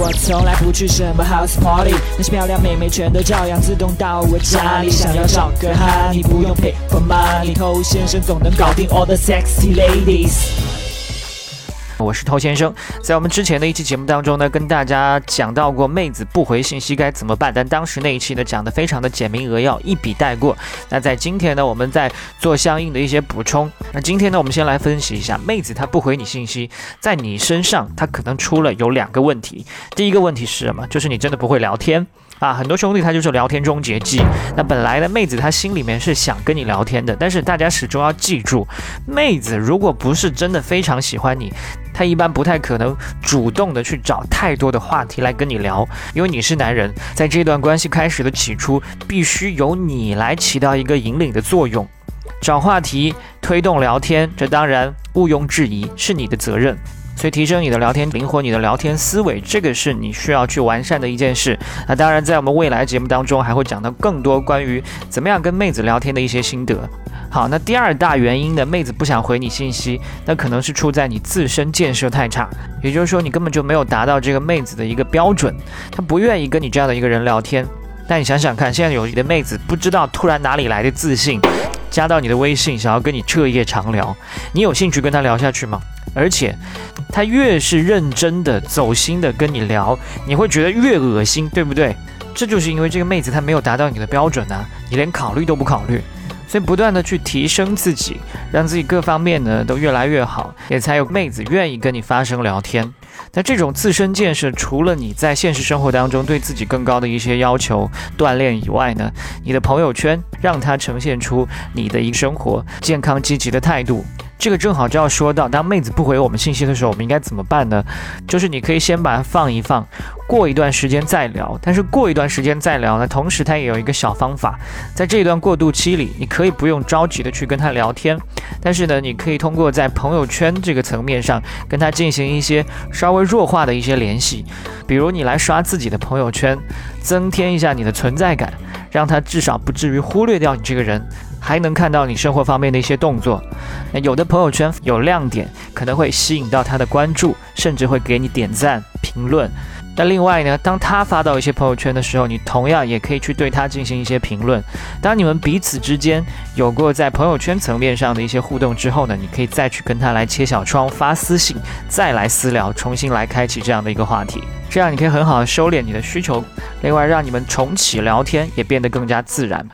我从来不去什么 house party，那些漂亮妹妹全都照样自动到我家里。想要找个哈，你不用 pay for money，偷先生总能搞定 all the sexy ladies。我是偷先生，在我们之前的一期节目当中呢，跟大家讲到过妹子不回信息该怎么办，但当时那一期呢讲的非常的简明扼要，一笔带过。那在今天呢，我们在做相应的一些补充。那今天呢，我们先来分析一下妹子她不回你信息，在你身上她可能出了有两个问题。第一个问题是什么？就是你真的不会聊天。啊，很多兄弟他就是聊天终结技。那本来呢，妹子她心里面是想跟你聊天的，但是大家始终要记住，妹子如果不是真的非常喜欢你，他一般不太可能主动的去找太多的话题来跟你聊，因为你是男人，在这段关系开始的起初，必须由你来起到一个引领的作用，找话题，推动聊天，这当然毋庸置疑是你的责任。所以提升你的聊天灵活，你的聊天思维，这个是你需要去完善的一件事。那当然，在我们未来节目当中，还会讲到更多关于怎么样跟妹子聊天的一些心得。好，那第二大原因呢，妹子不想回你信息，那可能是出在你自身建设太差，也就是说，你根本就没有达到这个妹子的一个标准，她不愿意跟你这样的一个人聊天。但你想想看，现在有你的妹子不知道突然哪里来的自信，加到你的微信，想要跟你彻夜长聊，你有兴趣跟她聊下去吗？而且，他越是认真的、走心的跟你聊，你会觉得越恶心，对不对？这就是因为这个妹子她没有达到你的标准呢，你连考虑都不考虑，所以不断的去提升自己，让自己各方面呢都越来越好，也才有妹子愿意跟你发生聊天。那这种自身建设，除了你在现实生活当中对自己更高的一些要求、锻炼以外呢，你的朋友圈让它呈现出你的一个生活健康积极的态度。这个正好就要说到，当妹子不回我们信息的时候，我们应该怎么办呢？就是你可以先把它放一放，过一段时间再聊。但是过一段时间再聊呢，同时它也有一个小方法，在这一段过渡期里，你可以不用着急的去跟他聊天，但是呢，你可以通过在朋友圈这个层面上跟他进行一些稍微弱化的一些联系，比如你来刷自己的朋友圈，增添一下你的存在感，让他至少不至于忽略掉你这个人。还能看到你生活方面的一些动作，那有的朋友圈有亮点，可能会吸引到他的关注，甚至会给你点赞、评论。那另外呢，当他发到一些朋友圈的时候，你同样也可以去对他进行一些评论。当你们彼此之间有过在朋友圈层面上的一些互动之后呢，你可以再去跟他来切小窗、发私信，再来私聊，重新来开启这样的一个话题。这样你可以很好的收敛你的需求，另外让你们重启聊天也变得更加自然。